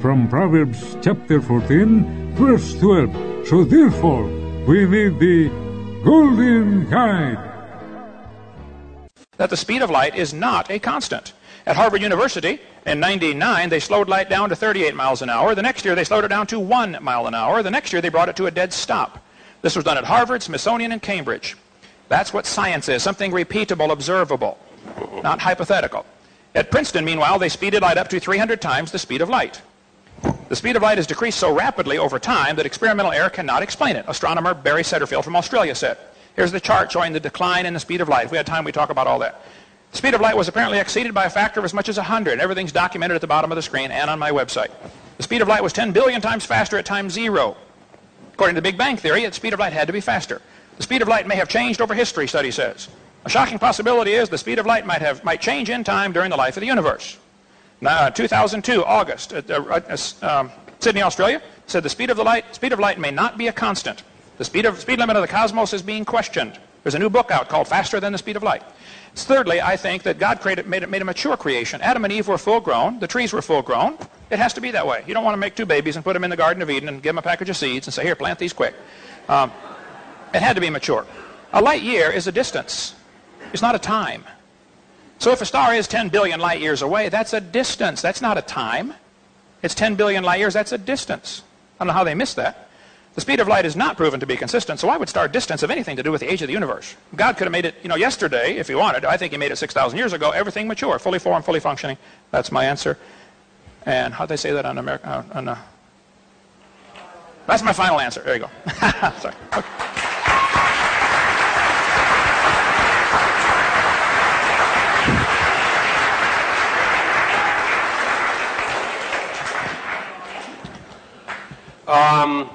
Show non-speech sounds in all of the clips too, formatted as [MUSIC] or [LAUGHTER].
From Proverbs chapter 14, verse 12. So therefore, we need the Golden Guide. that the speed of light is not a constant. At Harvard University, in 99, they slowed light down to 38 miles an hour. The next year, they slowed it down to 1 mile an hour. The next year, they brought it to a dead stop. This was done at Harvard, Smithsonian, and Cambridge. That's what science is, something repeatable, observable, not hypothetical. At Princeton, meanwhile, they speeded light up to 300 times the speed of light. The speed of light has decreased so rapidly over time that experimental error cannot explain it. Astronomer Barry Setterfield from Australia said. Here's the chart showing the decline in the speed of light. If we had time, we'd talk about all that. The speed of light was apparently exceeded by a factor of as much as 100. Everything's documented at the bottom of the screen and on my website. The speed of light was 10 billion times faster at time zero. According to the Big Bang Theory, the speed of light had to be faster. The speed of light may have changed over history, study says. A shocking possibility is the speed of light might, have, might change in time during the life of the universe. Now, 2002, August, uh, uh, um, Sydney, Australia, said the speed of the light, speed of light may not be a constant. The speed, of, speed limit of the cosmos is being questioned. There's a new book out called Faster Than the Speed of Light. Thirdly, I think that God created, made, made a mature creation. Adam and Eve were full grown. The trees were full grown. It has to be that way. You don't want to make two babies and put them in the Garden of Eden and give them a package of seeds and say, here, plant these quick. Um, it had to be mature. A light year is a distance. It's not a time. So if a star is 10 billion light years away, that's a distance. That's not a time. It's 10 billion light years. That's a distance. I don't know how they missed that. The speed of light is not proven to be consistent, so why would star distance have anything to do with the age of the universe? God could have made it, you know, yesterday if he wanted. I think he made it 6,000 years ago. Everything mature, fully formed, fully functioning. That's my answer. And how'd they say that on America? On, uh, that's my final answer. There you go. [LAUGHS] Sorry. Okay. Um,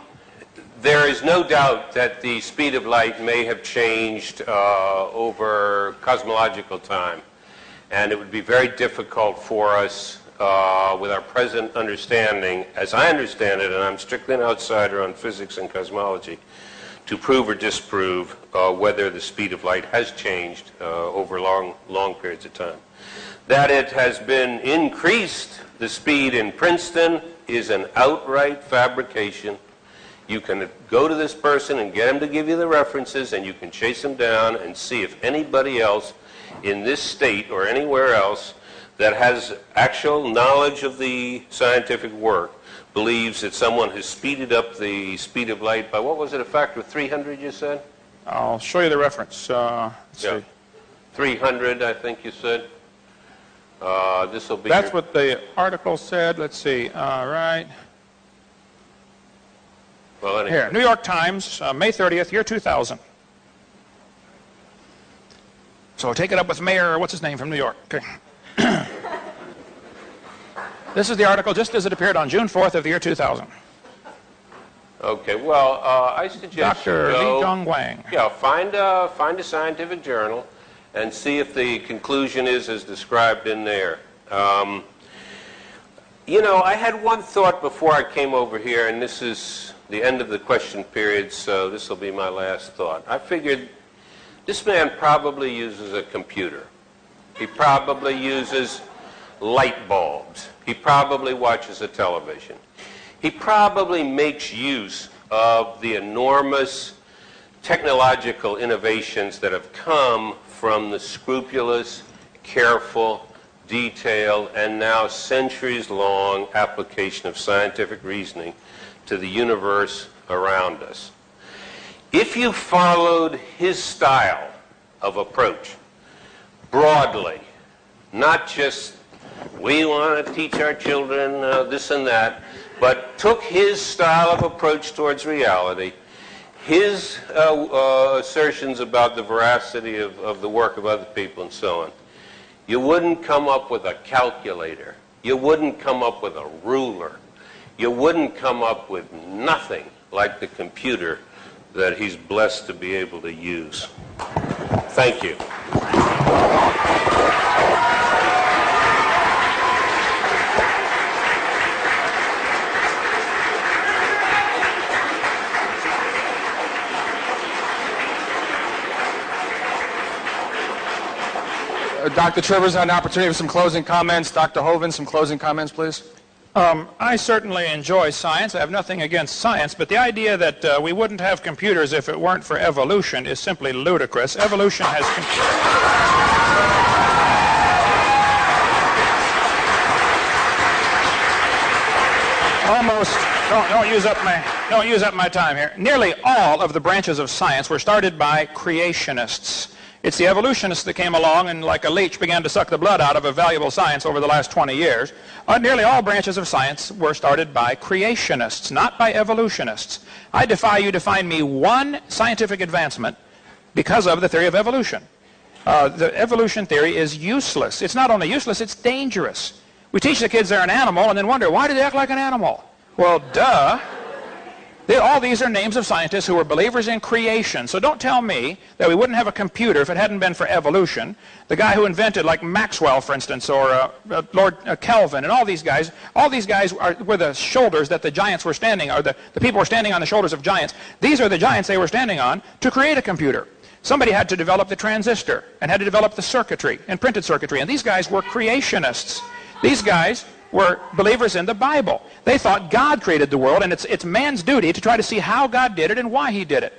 there is no doubt that the speed of light may have changed uh, over cosmological time. And it would be very difficult for us, uh, with our present understanding, as I understand it, and I'm strictly an outsider on physics and cosmology, to prove or disprove uh, whether the speed of light has changed uh, over long, long periods of time. That it has been increased, the speed in Princeton, is an outright fabrication. You can go to this person and get him to give you the references, and you can chase him down and see if anybody else in this state or anywhere else that has actual knowledge of the scientific work believes that someone has speeded up the speed of light by, what was it, a factor of 300, you said? I'll show you the reference. Uh, let's Yeah. see. 300, I think you said. Uh, this will be. That's what the article said. Let's see. All right. Well, anyway. Here, New York Times, uh, May 30th, year 2000. So take it up with Mayor, what's his name from New York? Okay. [COUGHS] this is the article just as it appeared on June 4th of the year 2000. Okay, well, uh, I suggest Dr. Li Dong Wang. Yeah, find a, find a scientific journal and see if the conclusion is as described in there. Um, you know, I had one thought before I came over here, and this is the end of the question period, so this will be my last thought. I figured this man probably uses a computer. He probably uses light bulbs. He probably watches a television. He probably makes use of the enormous technological innovations that have come from the scrupulous, careful, detailed, and now centuries-long application of scientific reasoning to the universe around us. If you followed his style of approach broadly, not just we want to teach our children uh, this and that, but took his style of approach towards reality, his uh, uh, assertions about the veracity of, of the work of other people and so on, you wouldn't come up with a calculator. You wouldn't come up with a ruler. You wouldn't come up with nothing like the computer that he's blessed to be able to use. Thank you. Dr. Trivers had an opportunity for some closing comments. Dr. Hovind, some closing comments, please. Um, I certainly enjoy science. I have nothing against science, but the idea that uh, we wouldn't have computers if it weren't for evolution is simply ludicrous. Evolution has. Almost. Don't, don't use up my don't use up my time here. Nearly all of the branches of science were started by creationists. It's the evolutionists that came along and, like a leech, began to suck the blood out of a valuable science over the last 20 years. Uh, nearly all branches of science were started by creationists, not by evolutionists. I defy you to find me one scientific advancement because of the theory of evolution. Uh, the evolution theory is useless. It's not only useless, it's dangerous. We teach the kids they're an animal and then wonder, why do they act like an animal? Well, duh. They, all these are names of scientists who were believers in creation. So don't tell me that we wouldn't have a computer if it hadn't been for evolution. The guy who invented, like Maxwell, for instance, or uh, uh, Lord uh, Kelvin, and all these guys, all these guys are, were the shoulders that the giants were standing, or the, the people were standing on the shoulders of giants. These are the giants they were standing on to create a computer. Somebody had to develop the transistor and had to develop the circuitry and printed circuitry. And these guys were creationists. These guys were believers in the Bible. They thought God created the world, and it's, it's man's duty to try to see how God did it and why he did it.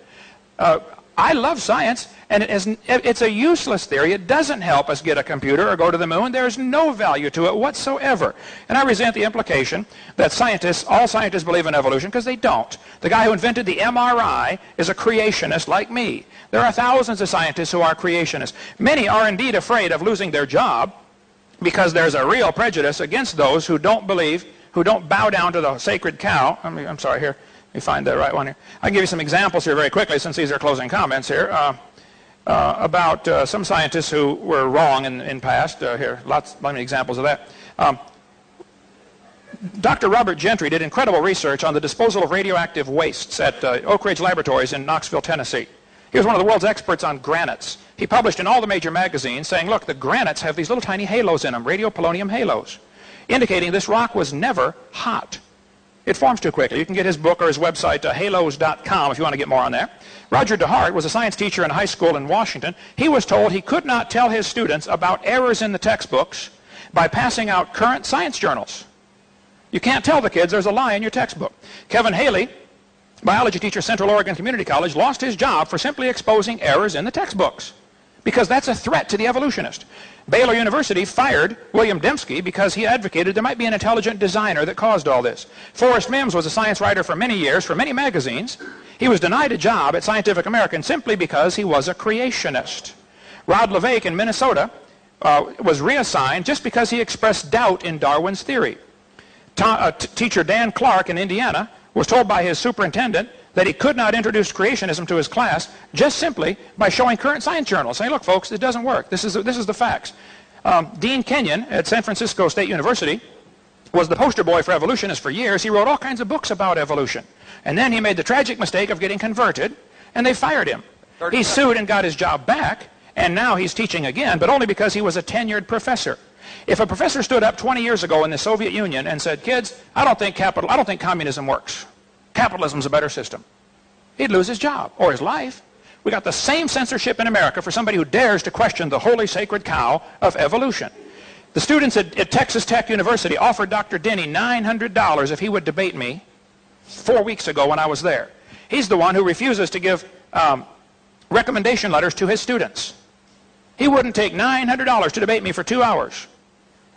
Uh, I love science, and it is, it's a useless theory. It doesn't help us get a computer or go to the moon. There's no value to it whatsoever. And I resent the implication that scientists, all scientists believe in evolution, because they don't. The guy who invented the MRI is a creationist like me. There are thousands of scientists who are creationists. Many are indeed afraid of losing their job because there's a real prejudice against those who don't believe, who don't bow down to the sacred cow. I mean, I'm sorry, here. Let me find the right one here. I'll give you some examples here very quickly since these are closing comments here. Uh, uh, about uh, some scientists who were wrong in, in past. Uh, here, lots, many examples of that. Um, Dr. Robert Gentry did incredible research on the disposal of radioactive wastes at uh, Oak Ridge Laboratories in Knoxville, Tennessee. He was one of the world's experts on granites. He published in all the major magazines saying, look, the granites have these little tiny halos in them, radiopolonium halos, indicating this rock was never hot. It forms too quickly. You can get his book or his website, uh, halos.com, if you want to get more on there. Roger DeHart was a science teacher in high school in Washington. He was told he could not tell his students about errors in the textbooks by passing out current science journals. You can't tell the kids there's a lie in your textbook. Kevin Haley biology teacher Central Oregon Community College, lost his job for simply exposing errors in the textbooks because that's a threat to the evolutionist. Baylor University fired William Dembski because he advocated there might be an intelligent designer that caused all this. Forrest Mims was a science writer for many years, for many magazines. He was denied a job at Scientific American simply because he was a creationist. Rod LeVake in Minnesota uh, was reassigned just because he expressed doubt in Darwin's theory. Ta uh, teacher Dan Clark in Indiana was told by his superintendent that he could not introduce creationism to his class just simply by showing current science journals, saying, look, folks, it doesn't work. This is, this is the facts. Um, Dean Kenyon at San Francisco State University was the poster boy for evolutionists for years. He wrote all kinds of books about evolution. And then he made the tragic mistake of getting converted, and they fired him. He sued and got his job back, and now he's teaching again, but only because he was a tenured professor. If a professor stood up 20 years ago in the Soviet Union and said, kids, I don't think capital, I don't think communism works. Capitalism's a better system. He'd lose his job or his life. We got the same censorship in America for somebody who dares to question the holy sacred cow of evolution. The students at, at Texas Tech University offered Dr. Denny $900 if he would debate me four weeks ago when I was there. He's the one who refuses to give um, recommendation letters to his students. He wouldn't take $900 to debate me for two hours.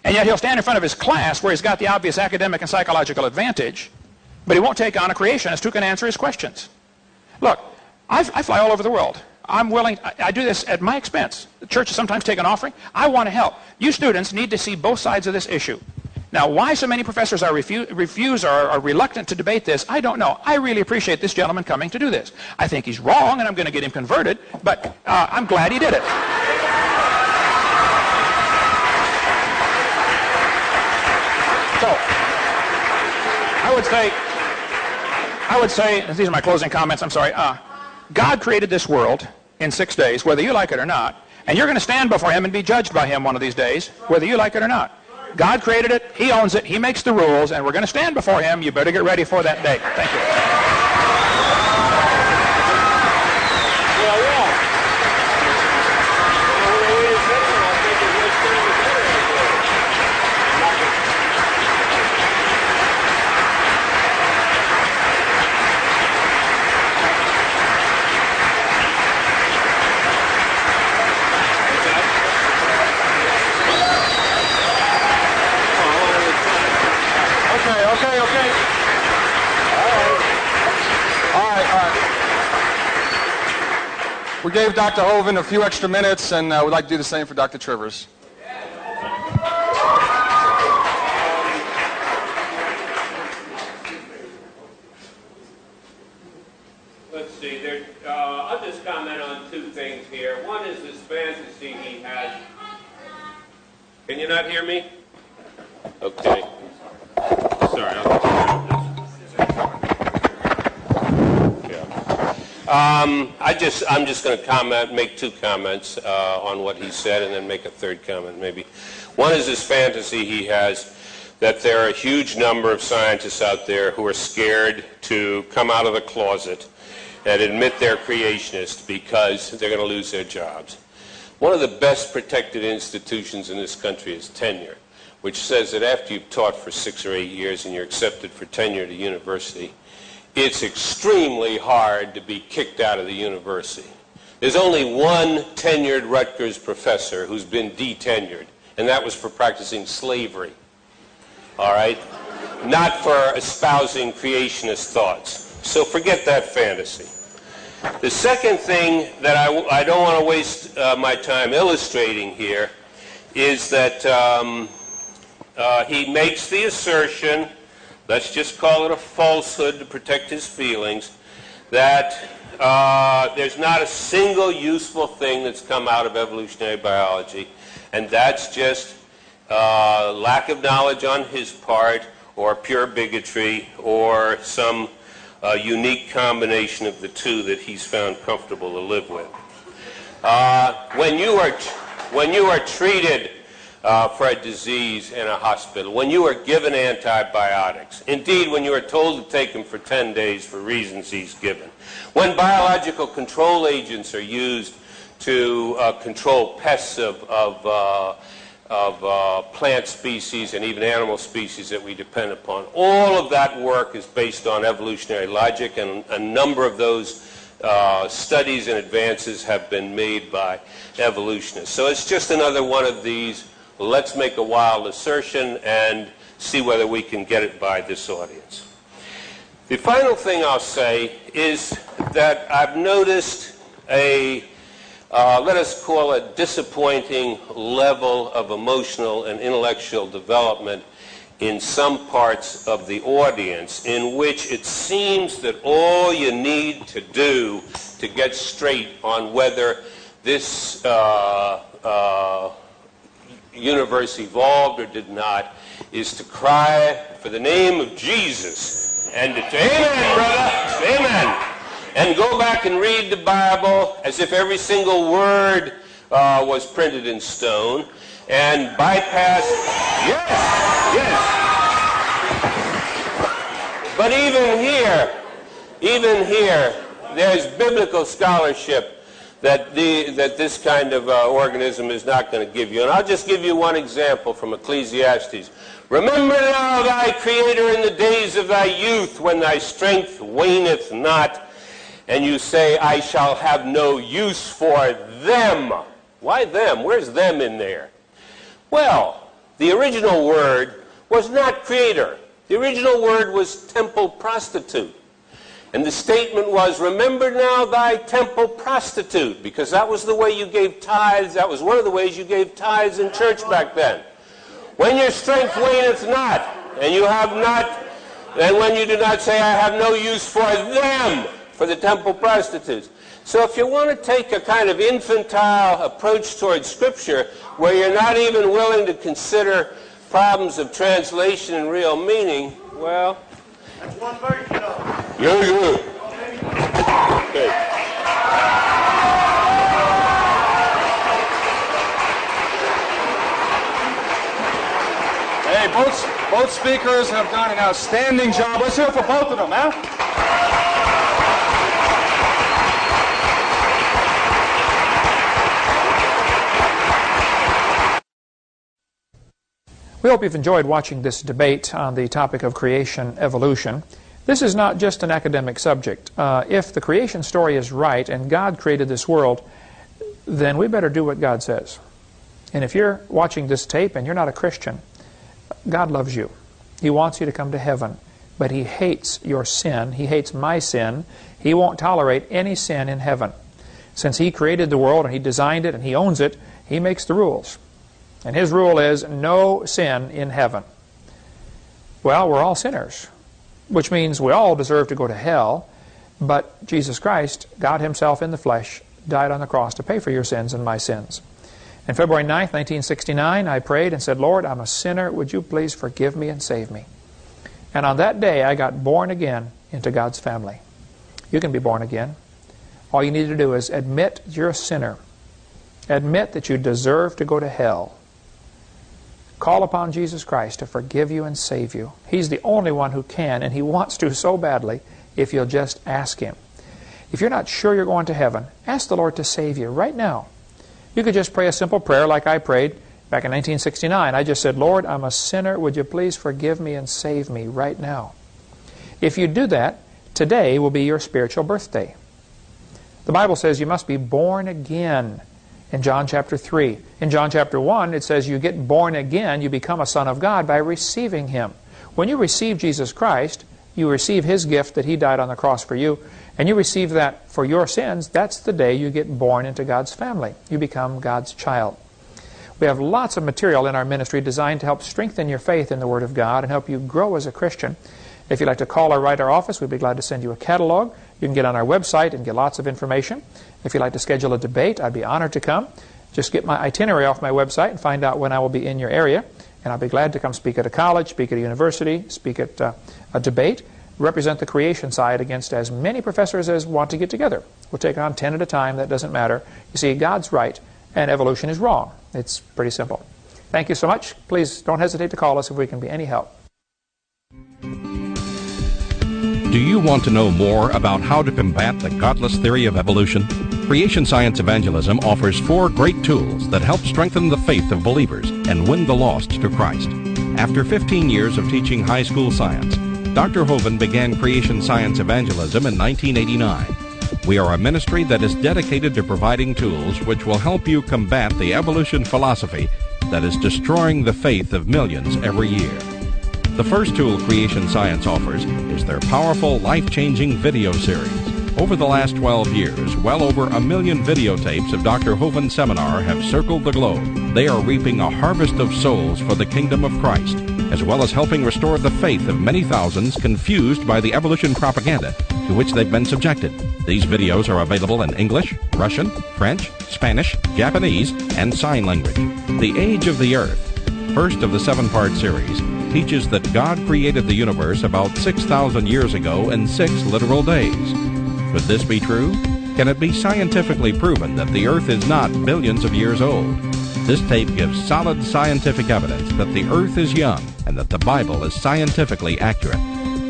And yet he'll stand in front of his class where he's got the obvious academic and psychological advantage, but he won't take on a creationist who can answer his questions. Look, I, I fly all over the world. I'm willing, I, I, do this at my expense. The churches sometimes take an offering. I want to help. You students need to see both sides of this issue. Now, why so many professors are refu- refuse or are reluctant to debate this, I don't know. I really appreciate this gentleman coming to do this. I think he's wrong, and I'm going to get him converted, but uh, I'm glad he did it. So, I would say, I would say, these are my closing comments, I'm sorry. Uh, God created this world in six days, whether you like it or not, and you're going to stand before him and be judged by him one of these days, whether you like it or not. God created it, he owns it, he makes the rules, and we're going to stand before him. You better get ready for that day. Thank you. We gave Dr. Hovind a few extra minutes, and uh, we'd like to do the same for Dr. Trivers. Let's see. Uh, I'll just comment on two things here. One is this fantasy he has. Can you not hear me? Okay. Sorry. Um, I just, I'm just going to comment, make two comments uh, on what he said, and then make a third comment, maybe. One is this fantasy he has that there are a huge number of scientists out there who are scared to come out of the closet and admit they're creationists because they're going to lose their jobs. One of the best protected institutions in this country is tenure, which says that after you've taught for six or eight years and you're accepted for tenure at a university, it's extremely hard to be kicked out of the university. There's only one tenured Rutgers professor who's been detenured, and that was for practicing slavery. All right? Not for espousing creationist thoughts. So forget that fantasy. The second thing that I, I don't want to waste uh, my time illustrating here is that um, uh, he makes the assertion let's just call it a falsehood to protect his feelings, that uh, there's not a single useful thing that's come out of evolutionary biology, and that's just uh, lack of knowledge on his part, or pure bigotry, or some uh, unique combination of the two that he's found comfortable to live with. Uh, when you are when you are treated uh, for a disease in a hospital, when you are given antibiotics, indeed when you are told to take them for 10 days for reasons he's given, when biological control agents are used to uh, control pests of, of, uh, of uh, plant species and even animal species that we depend upon, all of that work is based on evolutionary logic, and a number of those uh, studies and advances have been made by evolutionists. So it's just another one of these Let's make a wild assertion and see whether we can get it by this audience. The final thing I'll say is that I've noticed a, uh, let us call it disappointing level of emotional and intellectual development in some parts of the audience in which it seems that all you need to do to get straight on whether this uh, uh, universe evolved or did not is to cry for the name of Jesus and to, amen, brother, amen. And go back and read the Bible as if every single word uh, was printed in stone and bypass, yes, yes. But even here, even here, there's biblical scholarship that, the, that this kind of uh, organism is not going to give you. And I'll just give you one example from Ecclesiastes. Remember now thy Creator in the days of thy youth, when thy strength waneth not, and you say, I shall have no use for them. Why them? Where's them in there? Well, the original word was not creator. The original word was temple prostitute. And the statement was, Remember now thy temple prostitute, because that was the way you gave tithes. That was one of the ways you gave tithes in church back then. When your strength waneth not, and you have not, and when you do not say, I have no use for them, for the temple prostitutes. So if you want to take a kind of infantile approach towards Scripture, where you're not even willing to consider problems of translation and real meaning, well, one version of. Yeah, yeah. Okay. Hey, both, both speakers have done an outstanding job. Let's hear it for both of them, huh? We hope you've enjoyed watching this debate on the topic of creation evolution. This is not just an academic subject. Uh, if the creation story is right and God created this world, then we better do what God says. And if you're watching this tape and you're not a Christian, God loves you. He wants you to come to heaven. But He hates your sin. He hates my sin. He won't tolerate any sin in heaven. Since He created the world and He designed it and He owns it, He makes the rules. And his rule is no sin in heaven. Well, we're all sinners, which means we all deserve to go to hell, but Jesus Christ, God Himself in the flesh, died on the cross to pay for your sins and my sins. On February 9th, 1969, I prayed and said, Lord, I'm a sinner. Would you please forgive me and save me? And on that day, I got born again into God's family. You can be born again. All you need to do is admit you're a sinner. Admit that you deserve to go to hell. Call upon Jesus Christ to forgive you and save you. He's the only one who can, and He wants to so badly if you'll just ask Him. If you're not sure you're going to heaven, ask the Lord to save you right now. You could just pray a simple prayer like I prayed back in 1969. I just said, Lord, I'm a sinner. Would you please forgive me and save me right now? If you do that, today will be your spiritual birthday. The Bible says you must be born again in John chapter 3. In John chapter 1, it says you get born again, you become a son of God by receiving Him. When you receive Jesus Christ, you receive His gift that He died on the cross for you, and you receive that for your sins, that's the day you get born into God's family. You become God's child. We have lots of material in our ministry designed to help strengthen your faith in the Word of God and help you grow as a Christian. If you'd like to call or write our office, we'd be glad to send you a catalog. You can get on our website and get lots of information. If you'd like to schedule a debate, I'd be honored to come. Just get my itinerary off my website and find out when I will be in your area. And I'll be glad to come speak at a college, speak at a university, speak at uh, a debate, represent the creation side against as many professors as want to get together. We'll take on 10 at a time. That doesn't matter. You see, God's right and evolution is wrong. It's pretty simple. Thank you so much. Please don't hesitate to call us if we can be any help. Do you want to know more about how to combat the godless theory of evolution? Creation Science Evangelism offers four great tools that help strengthen the faith of believers and win the lost to Christ. After 15 years of teaching high school science, Dr. Hovind began Creation Science Evangelism in 1989. We are a ministry that is dedicated to providing tools which will help you combat the evolution philosophy that is destroying the faith of millions every year. The first tool Creation Science offers is their powerful, life changing video series. Over the last 12 years, well over a million videotapes of Dr. Hovind's seminar have circled the globe. They are reaping a harvest of souls for the kingdom of Christ as well as helping restore the faith of many thousands confused by the evolution propaganda to which they've been subjected. These videos are available in English, Russian, French, Spanish, Japanese, and sign language. The Age of the Earth, first of the seven part series, teaches that God created the universe about 6,000 years ago in six literal days. Could this be true? Can it be scientifically proven that the Earth is not billions of years old? This tape gives solid scientific evidence that the Earth is young and that the Bible is scientifically accurate.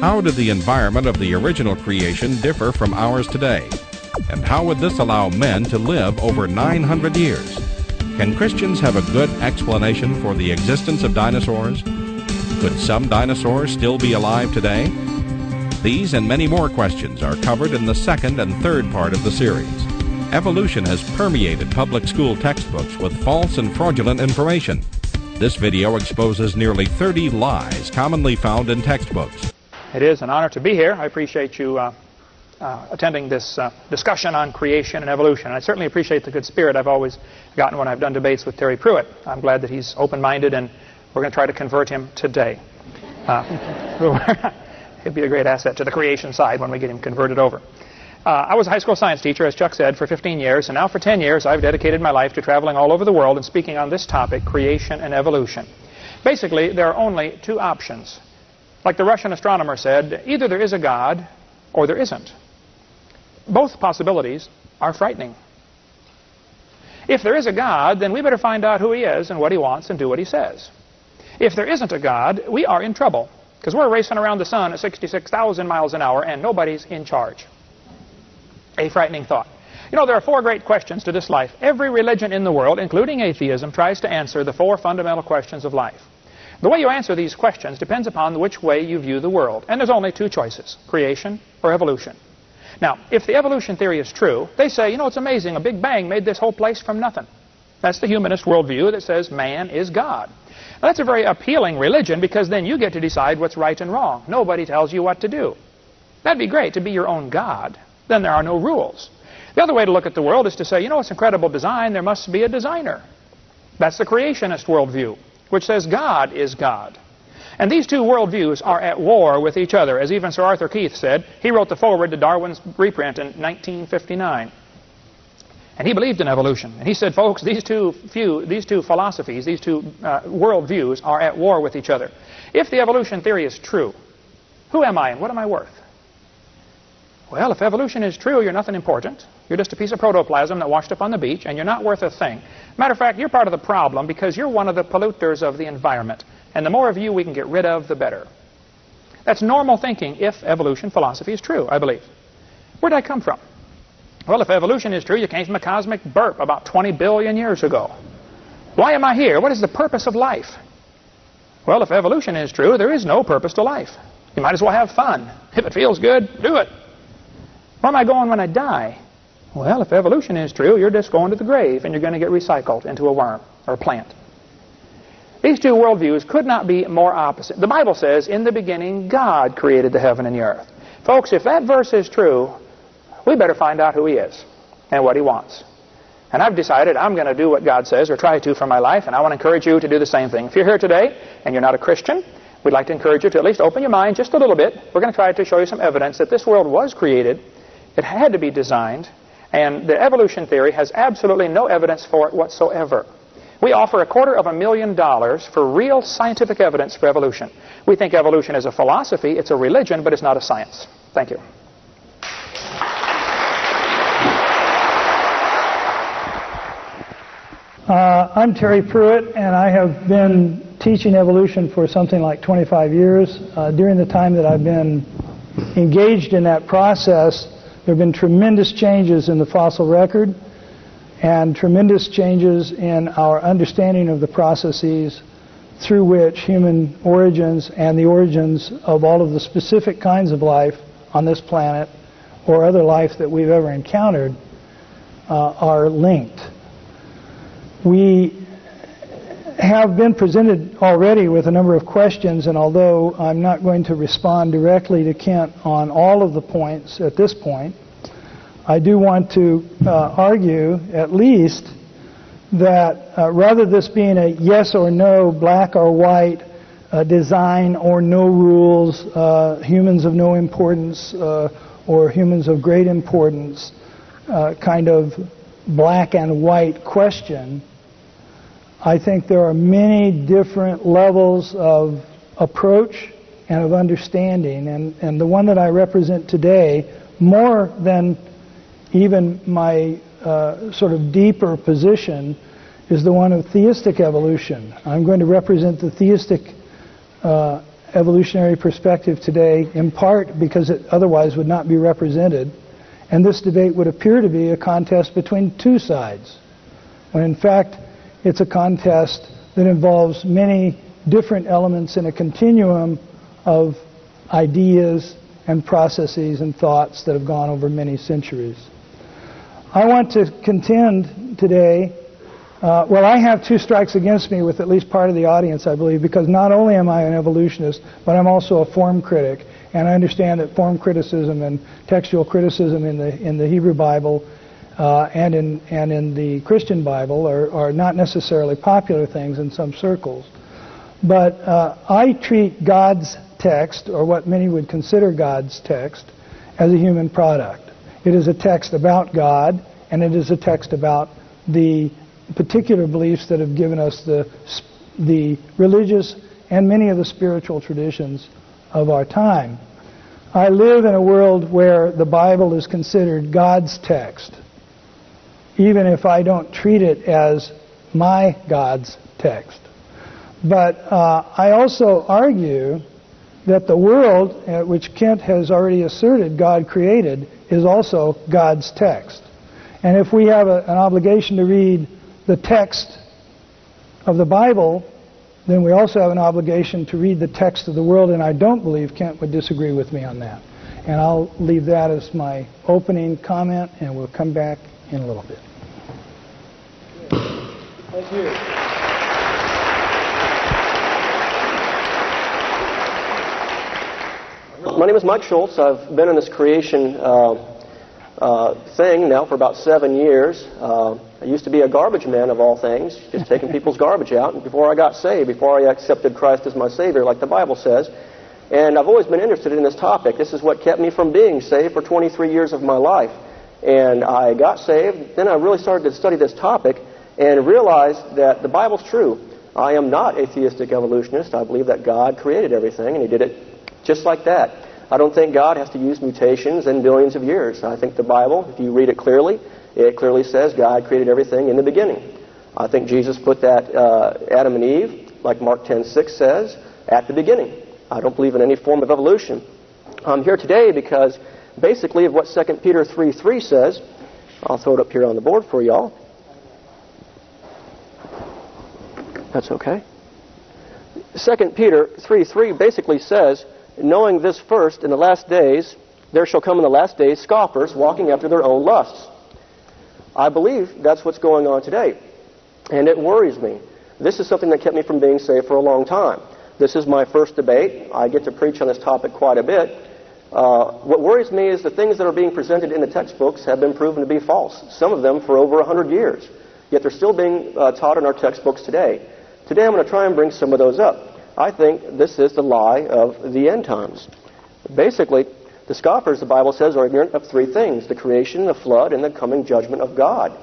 How did the environment of the original creation differ from ours today? And how would this allow men to live over 900 years? Can Christians have a good explanation for the existence of dinosaurs? Could some dinosaurs still be alive today? These and many more questions are covered in the second and third part of the series. Evolution has permeated public school textbooks with false and fraudulent information. This video exposes nearly 30 lies commonly found in textbooks. It is an honor to be here. I appreciate you uh, uh, attending this uh, discussion on creation and evolution. I certainly appreciate the good spirit I've always gotten when I've done debates with Terry Prewitt. I'm glad that he's open minded, and we're going to try to convert him today. Uh, [LAUGHS] he'd be a great asset to the creation side when we get him converted over. Uh, I was a high school science teacher, as Chuck said, for 15 years, and now for 10 years I've dedicated my life to traveling all over the world and speaking on this topic, creation and evolution. Basically, there are only two options like the Russian astronomer said, either there is a God or there isn't. Both possibilities are frightening. If there is a God, then we better find out who he is and what he wants and do what he says. If there isn't a God, we are in trouble because we're racing around the sun at 66,000 miles an hour and nobody's in charge. A frightening thought. You know, there are four great questions to this life. Every religion in the world, including atheism, tries to answer the four fundamental questions of life. The way you answer these questions depends upon which way you view the world. And there's only two choices, creation or evolution. Now, if the evolution theory is true, they say, you know, it's amazing, a big bang made this whole place from nothing. That's the humanist worldview that says man is God. Now, that's a very appealing religion because then you get to decide what's right and wrong. Nobody tells you what to do. That'd be great to be your own God. Then there are no rules. The other way to look at the world is to say, you know, it's incredible design, there must be a designer. That's the creationist worldview which says God is God. And these two worldviews are at war with each other. As even Sir Arthur Keith said, he wrote the foreword to Darwin's reprint in 1959. And he believed in evolution. And he said, folks, these two, few, these two philosophies, these two uh, worldviews are at war with each other. If the evolution theory is true, who am I and what am I worth? Well, if evolution is true, you're nothing important. You're just a piece of protoplasm that washed up on the beach, and you're not worth a thing. Matter of fact, you're part of the problem because you're one of the polluters of the environment. And the more of you we can get rid of, the better. That's normal thinking if evolution philosophy is true, I believe. Where did I come from? Well, if evolution is true, you came from a cosmic burp about 20 billion years ago. Why am I here? What is the purpose of life? Well, if evolution is true, there is no purpose to life. You might as well have fun. If it feels good, do it. Where am I going when I die? Well, if evolution is true, you're just going to the grave and you're going to get recycled into a worm or a plant. These two worldviews could not be more opposite. The Bible says, in the beginning, God created the heaven and the earth. Folks, if that verse is true, we better find out who He is and what He wants. And I've decided I'm going to do what God says or try to for my life, and I want to encourage you to do the same thing. If you're here today and you're not a Christian, we'd like to encourage you to at least open your mind just a little bit. We're going to try to show you some evidence that this world was created, it had to be designed, and the evolution theory has absolutely no evidence for it whatsoever. We offer a quarter of a million dollars for real scientific evidence for evolution. We think evolution is a philosophy, it's a religion, but it's not a science. Thank you. Uh, I'm Terry Prewitt, and I have been teaching evolution for something like 25 years. Uh, during the time that I've been engaged in that process, there have been tremendous changes in the fossil record and tremendous changes in our understanding of the processes through which human origins and the origins of all of the specific kinds of life on this planet or other life that we've ever encountered uh, are linked. We have been presented already with a number of questions, and although I'm not going to respond directly to Kent on all of the points at this point, I do want to uh, argue, at least, that uh, rather this being a yes or no, black or white, uh, design or no rules, uh, humans of no importance uh, or humans of great importance uh, kind of black and white question. I think there are many different levels of approach and of understanding. And, and the one that I represent today, more than even my uh, sort of deeper position, is the one of theistic evolution. I'm going to represent the theistic uh, evolutionary perspective today, in part because it otherwise would not be represented. And this debate would appear to be a contest between two sides, when in fact it's a contest that involves many different elements in a continuum of ideas and processes and thoughts that have gone over many centuries. I want to contend today uh, well, I have two strikes against me with at least part of the audience, I believe, because not only am I an evolutionist, but I'm also a form critic, and I understand that form criticism and textual criticism in the in the Hebrew Bible uh, and in and in the Christian Bible are, are not necessarily popular things in some circles. But uh, I treat God's text, or what many would consider God's text, as a human product. It is a text about God, and it is a text about the particular beliefs that have given us the, the religious and many of the spiritual traditions of our time. I live in a world where the Bible is considered God's text, even if I don't treat it as my God's text. But uh, I also argue that the world, uh, which Kent has already asserted God created, is also God's text. And if we have a, an obligation to read the text of the Bible, then we also have an obligation to read the text of the world, and I don't believe Kent would disagree with me on that. And I'll leave that as my opening comment, and we'll come back in a little bit. Thank you. My name is Mike Schultz. I've been in this creation uh, uh, thing now for about seven years. Uh, I used to be a garbage man of all things, just taking people's garbage out before I got saved, before I accepted Christ as my Savior, like the Bible says. And I've always been interested in this topic. This is what kept me from being saved for 23 years of my life. And I got saved. Then I really started to study this topic and realized that the Bible's true. I am not a theistic evolutionist. I believe that God created everything, and He did it just like that. I don't think God has to use mutations in billions of years. I think the Bible, if you read it clearly, it clearly says God created everything in the beginning. I think Jesus put that uh, Adam and Eve, like Mark 10:6 says, at the beginning. I don't believe in any form of evolution. I'm here today because basically of what 2 Peter 3:3 says. I'll throw it up here on the board for y'all. That's okay. 2 Peter 3:3 basically says, knowing this first, in the last days, there shall come in the last days scoffers walking after their own lusts I believe that's what's going on today. And it worries me. This is something that kept me from being saved for a long time. This is my first debate. I get to preach on this topic quite a bit. Uh, what worries me is the things that are being presented in the textbooks have been proven to be false, some of them for over 100 years. Yet they're still being uh, taught in our textbooks today. Today I'm going to try and bring some of those up. I think this is the lie of the end times. Basically, the scoffers, the Bible says, are ignorant of three things the creation, the flood, and the coming judgment of God.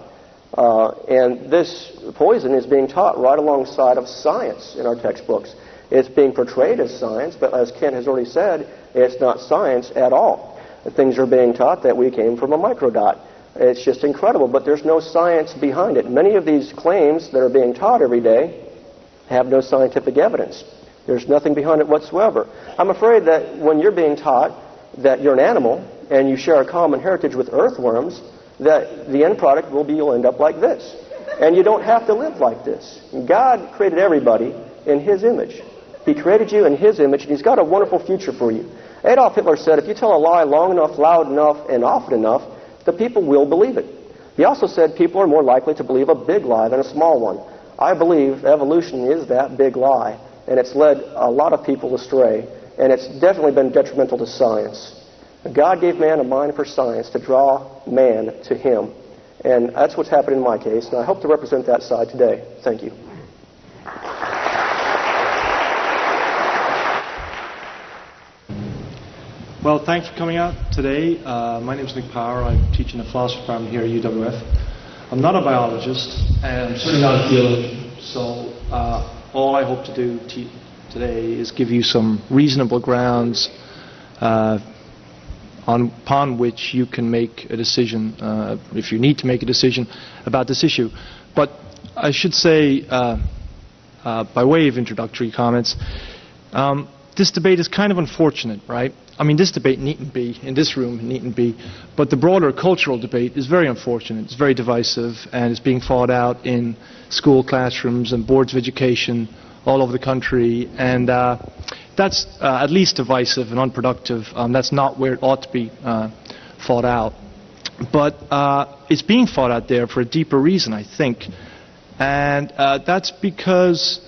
Uh, and this poison is being taught right alongside of science in our textbooks. It's being portrayed as science, but as Kent has already said, it's not science at all. Things are being taught that we came from a microdot. It's just incredible, but there's no science behind it. Many of these claims that are being taught every day have no scientific evidence. There's nothing behind it whatsoever. I'm afraid that when you're being taught that you're an animal and you share a common heritage with earthworms, that the end product will be you'll end up like this. And you don't have to live like this. God created everybody in His image. He created you in His image, and He's got a wonderful future for you. Adolf Hitler said, if you tell a lie long enough, loud enough, and often enough, the people will believe it. He also said people are more likely to believe a big lie than a small one. I believe evolution is that big lie, and it's led a lot of people astray and it's definitely been detrimental to science. God gave man a mind for science to draw man to him. And that's what's happened in my case, and I hope to represent that side today. Thank you. Well, thanks for coming out today. Uh, my name is Nick Power. I'm teaching the philosophy department here at UWF. I'm not a biologist, and I'm certainly not a theologian. So uh, all I hope to do te- today is give you some reasonable grounds uh, on, upon which you can make a decision, uh, if you need to make a decision about this issue. But I should say, uh, uh, by way of introductory comments, um, this debate is kind of unfortunate, right? I mean, this debate needn't be in this room, needn't be, but the broader cultural debate is very unfortunate. It's very divisive, and it's being fought out in school classrooms and boards of education all over the country, and uh, that's uh, at least divisive and unproductive. Um, that's not where it ought to be uh, fought out. But uh, it's being fought out there for a deeper reason, I think, and uh, that's because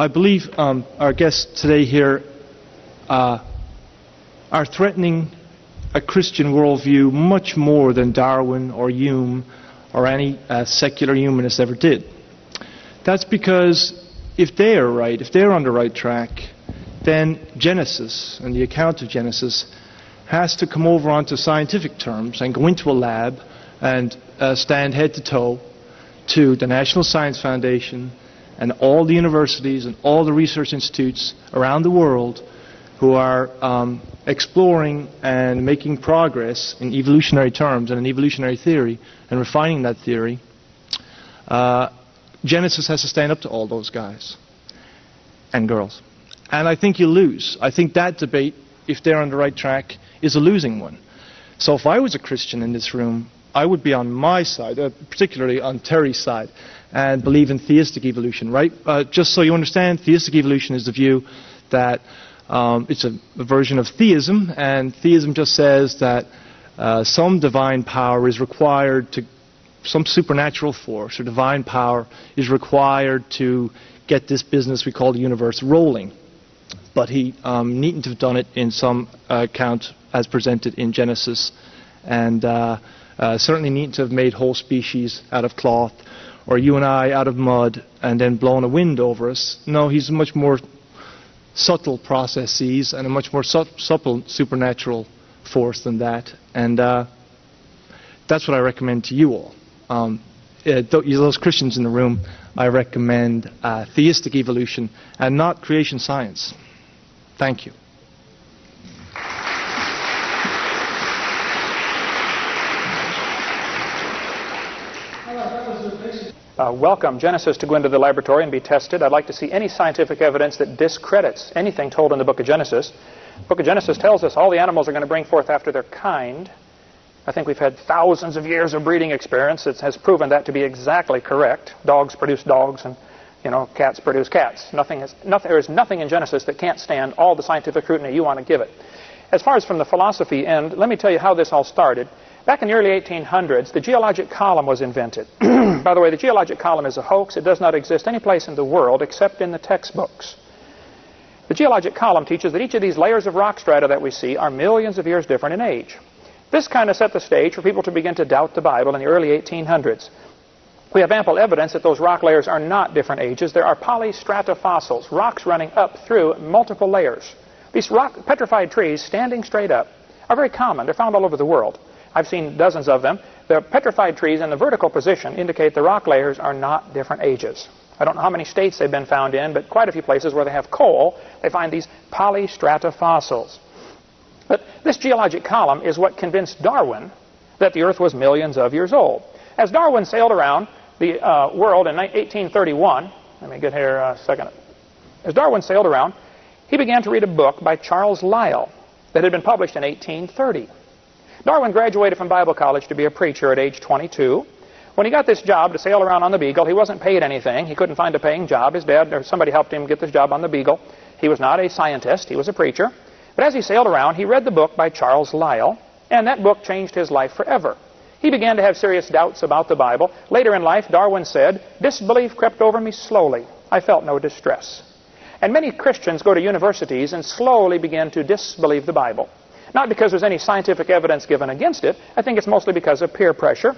I believe um, our guests today here uh, are threatening a Christian worldview much more than Darwin or Hume or any uh, secular humanist ever did. That's because if they are right, if they're on the right track, then Genesis and the account of Genesis has to come over onto scientific terms and go into a lab and uh, stand head to toe to the National Science Foundation and all the universities and all the research institutes around the world who are um, exploring and making progress in evolutionary terms and in evolutionary theory and refining that theory. Uh, Genesis has to stand up to all those guys and girls. And I think you lose. I think that debate, if they're on the right track, is a losing one. So if I was a Christian in this room, I would be on my side, uh, particularly on Terry's side, and believe in theistic evolution, right? Uh, just so you understand, theistic evolution is the view that um, it's a, a, version of theism, and theism just says that uh, some divine power is required to some supernatural force or divine power is required to get this business we call the universe rolling. But he um, needn't have done it in some uh, account as presented in Genesis, and uh, certainly needn't to have made whole species out of cloth, or you and I out of mud, and then blown a wind over us. No, he's much more subtle processes and a much more su- supple supernatural force than that, and uh, that's what I recommend to you all um, uh, those Christians in the room, I recommend uh, theistic evolution and not creation science. Thank you. Uh, welcome Genesis to go into the laboratory and be tested. I'd like to see any scientific evidence that discredits anything told in the book of Genesis. The book of Genesis tells us all the animals are going to bring forth after their kind. I think we've had thousands of years of breeding experience that has proven that to be exactly correct. Dogs produce dogs, and you know, cats produce cats. Nothing is, nothing, there is nothing in Genesis that can't stand all the scientific scrutiny you want to give it. As far as from the philosophy end, let me tell you how this all started. Back in the early 1800s, the geologic column was invented. [CLEARS THROAT] By the way, the geologic column is a hoax. It does not exist any place in the world except in the textbooks. The geologic column teaches that each of these layers of rock strata that we see are millions of years different in age. This kind of set the stage for people to begin to doubt the Bible in the early 1800s. We have ample evidence that those rock layers are not different ages. There are polystrate fossils, rocks running up through multiple layers. These rock, petrified trees standing straight up are very common. They're found all over the world. I've seen dozens of them. The petrified trees in the vertical position indicate the rock layers are not different ages. I don't know how many states they've been found in, but quite a few places where they have coal, they find these polystrate fossils. But this geologic column is what convinced Darwin that the Earth was millions of years old. As Darwin sailed around the uh, world in 1831, let me get here a second. As Darwin sailed around, he began to read a book by Charles Lyell that had been published in 1830. Darwin graduated from Bible college to be a preacher at age 22. When he got this job to sail around on the Beagle, he wasn't paid anything. He couldn't find a paying job. His dad or somebody helped him get this job on the Beagle. He was not a scientist. He was a preacher. But as he sailed around, he read the book by Charles Lyell, and that book changed his life forever. He began to have serious doubts about the Bible. Later in life, Darwin said, Disbelief crept over me slowly. I felt no distress. And many Christians go to universities and slowly begin to disbelieve the Bible. Not because there's any scientific evidence given against it. I think it's mostly because of peer pressure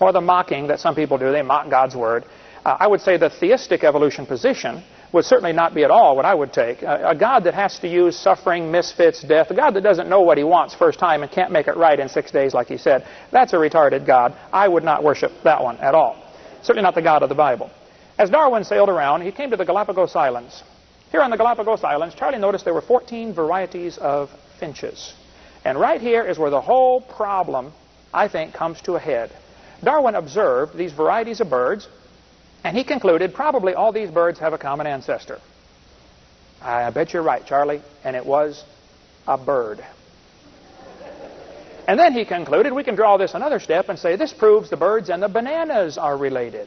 or the mocking that some people do. They mock God's Word. Uh, I would say the theistic evolution position would certainly not be at all what I would take. A, a, God that has to use suffering, misfits, death, a God that doesn't know what he wants first time and can't make it right in six days, like he said, that's a retarded God. I would not worship that one at all. Certainly not the God of the Bible. As Darwin sailed around, he came to the Galapagos Islands. Here on the Galapagos Islands, Charlie noticed there were 14 varieties of finches. And right here is where the whole problem, I think, comes to a head. Darwin observed these varieties of birds, and he concluded probably all these birds have a common ancestor. I bet you're right, Charlie. And it was a bird. And then he concluded we can draw this another step and say this proves the birds and the bananas are related.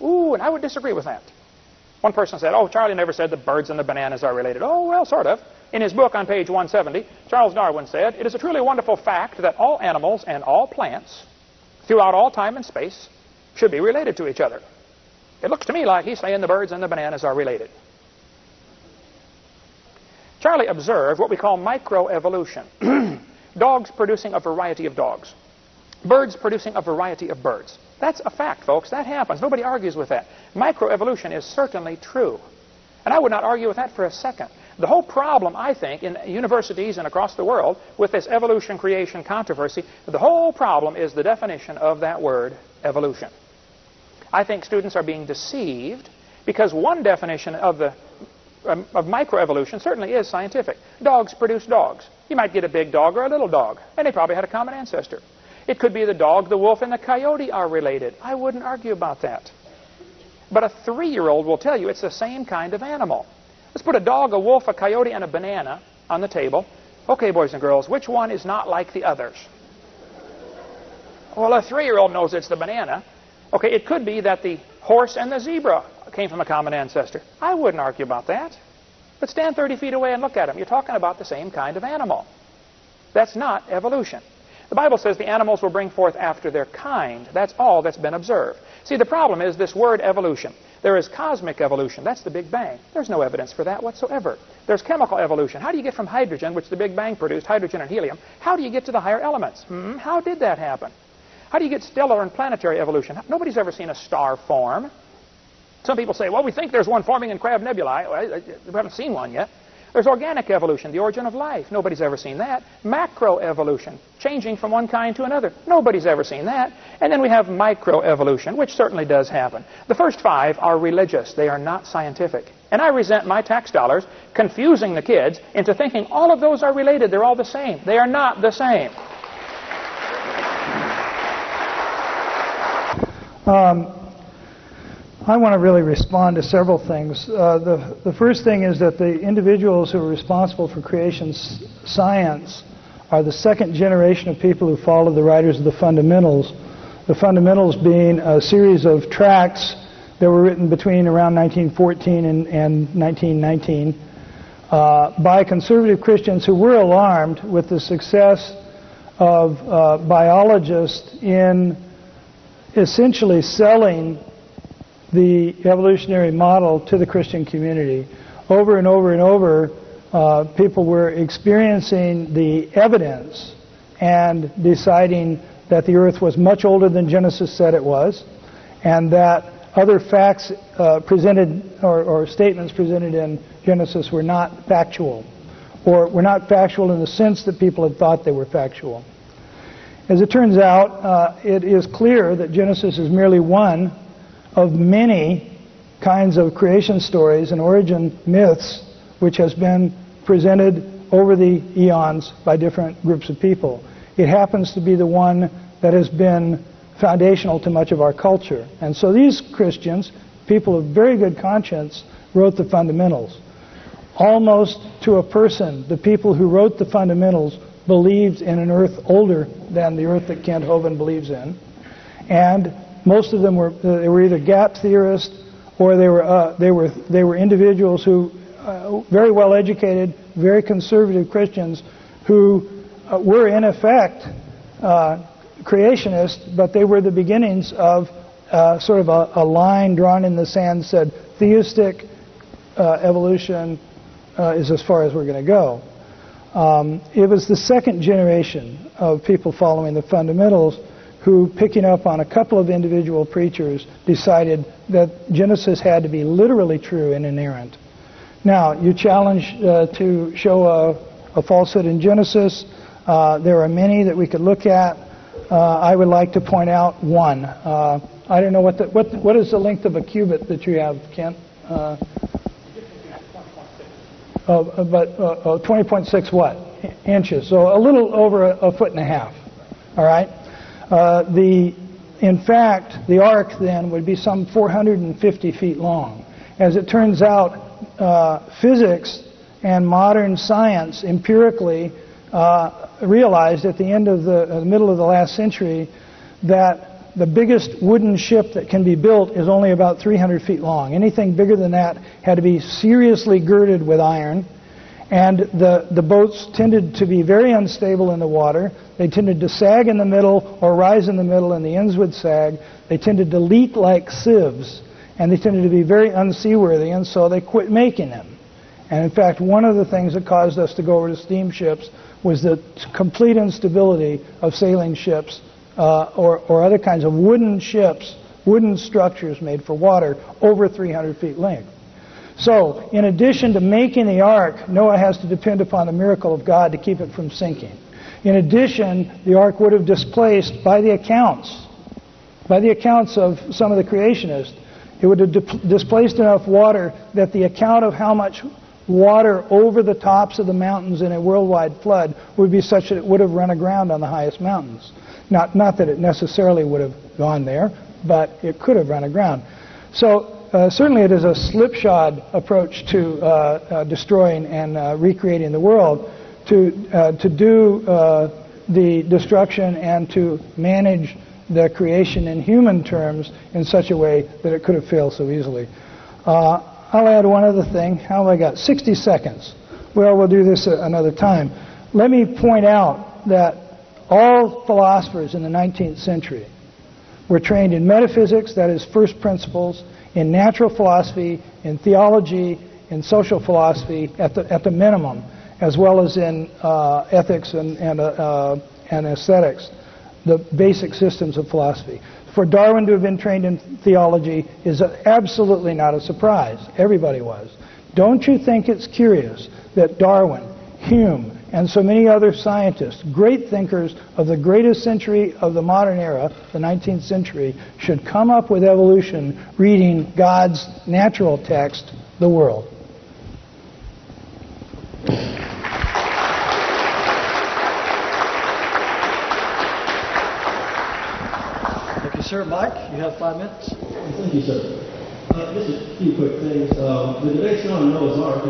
Ooh, and I would disagree with that. One person said, oh, Charlie never said the birds and the bananas are related. Oh, well, sort of. In his book on page 170, Charles Darwin said, it is a truly wonderful fact that all animals and all plants throughout all time and space should be related to each other. It looks to me like he's saying the birds and the bananas are related. Charlie observed what we call microevolution. [CLEARS THROAT] dogs producing a variety of dogs. Birds producing a variety of birds. That's a fact, folks. That happens. Nobody argues with that. Microevolution is certainly true. And I would not argue with that for a second. The whole problem, I think, in universities and across the world with this evolution creation controversy, the whole problem is the definition of that word, evolution. I think students are being deceived because one definition of the um, of microevolution certainly is scientific. Dogs produce dogs. You might get a big dog or a little dog, and they probably had a common ancestor. It could be the dog, the wolf, and the coyote are related. I wouldn't argue about that. But a three-year-old will tell you it's the same kind of animal. Let's put a dog, a wolf, a coyote, and a banana on the table. Okay, boys and girls, which one is not like the others? Well, a three-year-old knows it's the banana. Okay, it could be that the horse and the zebra came from a common ancestor. I wouldn't argue about that. But stand 30 feet away and look at them. You're talking about the same kind of animal. That's not evolution. The Bible says the animals will bring forth after their kind. That's all that's been observed. See, the problem is this word evolution. There is cosmic evolution. That's the Big Bang. There's no evidence for that whatsoever. There's chemical evolution. How do you get from hydrogen, which the Big Bang produced, hydrogen and helium, how do you get to the higher elements? Hmm? How did that happen? How do you get stellar and planetary evolution? Nobody's ever seen a star form. Some people say, well, we think there's one forming in Crab Nebulae. we haven't seen one yet. There's organic evolution, the origin of life. Nobody's ever seen that. Macroevolution, changing from one kind to another. Nobody's ever seen that. And then we have microevolution, which certainly does happen. The first five are religious. They are not scientific. And I resent my tax dollars confusing the kids into thinking all of those are related. They're all the same. They are not the same. Um, I want to really respond to several things. Uh, the, the first thing is that the individuals who are responsible for creation science are the second generation of people who follow the writers of the fundamentals. The fundamentals being a series of tracts that were written between around 1914 and, and 1919 uh, by conservative Christians who were alarmed with the success of uh, biologists in essentially selling the evolutionary model to the Christian community. Over and over and over, uh, people were experiencing the evidence and deciding that the earth was much older than Genesis said it was, and that other facts uh, presented or, or, statements presented in Genesis were not factual, or were not factual in the sense that people had thought they were factual. As it turns out, uh, it is clear that Genesis is merely one of many kinds of creation stories and origin myths which has been presented over the eons by different groups of people. It happens to be the one that has been foundational to much of our culture. And so these Christians, people of very good conscience, wrote the fundamentals. Almost to a person, the people who wrote the fundamentals believed in an earth older than the earth that Kent Hovind believes in. And most of them were uh, they were either gap theorists or they were uh, they were they were individuals who uh, very well educated, very conservative Christians who uh, were in effect uh, creationists, but they were the beginnings of uh, sort of a, a, line drawn in the sand said theistic evolution is as far as we're going to go. Um, it was the second generation of people following the fundamentals who, picking up on a couple of individual preachers, decided that Genesis had to be literally true and inerrant. Now, you challenge uh, to show a, a, falsehood in Genesis. Uh, there are many that we could look at. Uh, I would like to point out one. Uh, I don't know what, the, what what is the length of a cubit that you have, Kent? Uh, uh, but 20.6 what inches? So a little over a, a foot and a half. All right. The in fact, the ark then would be some 450 feet long. As it turns out, uh, physics and modern science empirically uh, realized at the end of the, uh, the middle of the last century that the biggest wooden ship that can be built is only about 300 feet long. Anything bigger than that had to be seriously girded with iron. And the, the boats tended to be very unstable in the water. They tended to sag in the middle or rise in the middle, and the ends would sag. They tended to leak like sieves and they tended to be very unseaworthy, and so they quit making them. And in fact, one of the things that caused us to go over to steamships was the complete instability of sailing ships uh, or, or other kinds of wooden ships, wooden structures made for water over 300 feet length. So, in addition to making the ark, Noah has to depend upon the miracle of God to keep it from sinking. In addition, the ark would have displaced, by the accounts, by the accounts of some of the creationists, it would have displaced enough water that the account of how much water over the tops of the mountains in a worldwide flood would be such that it would have run aground on the highest mountains. Not, not that it necessarily would have gone there, but it could have run aground. So uh, certainly it is a slipshod approach to uh, uh, destroying and uh, recreating the world to, uh, to do the destruction and to manage the creation in human terms in such a way that it could have failed so easily. I'll add one other thing. How have I got? 60 seconds. Well, we'll do this another time. Let me point out that all philosophers in the 19th century were trained in metaphysics, that is, first principles, in natural philosophy, in theology, in social philosophy at the, at the minimum, as well as in uh, ethics and, and, uh, uh and aesthetics the basic systems of philosophy. For Darwin to have been trained in theology is absolutely not a surprise. Everybody was. Don't you think it's curious that Darwin, Hume, and so many other scientists, great thinkers of the greatest century of the modern era, the 19th century, should come up with evolution reading God's natural text, the world? Thank you, sir. Mike, you have five minutes. Thank you, sir. Uh, just a few quick things.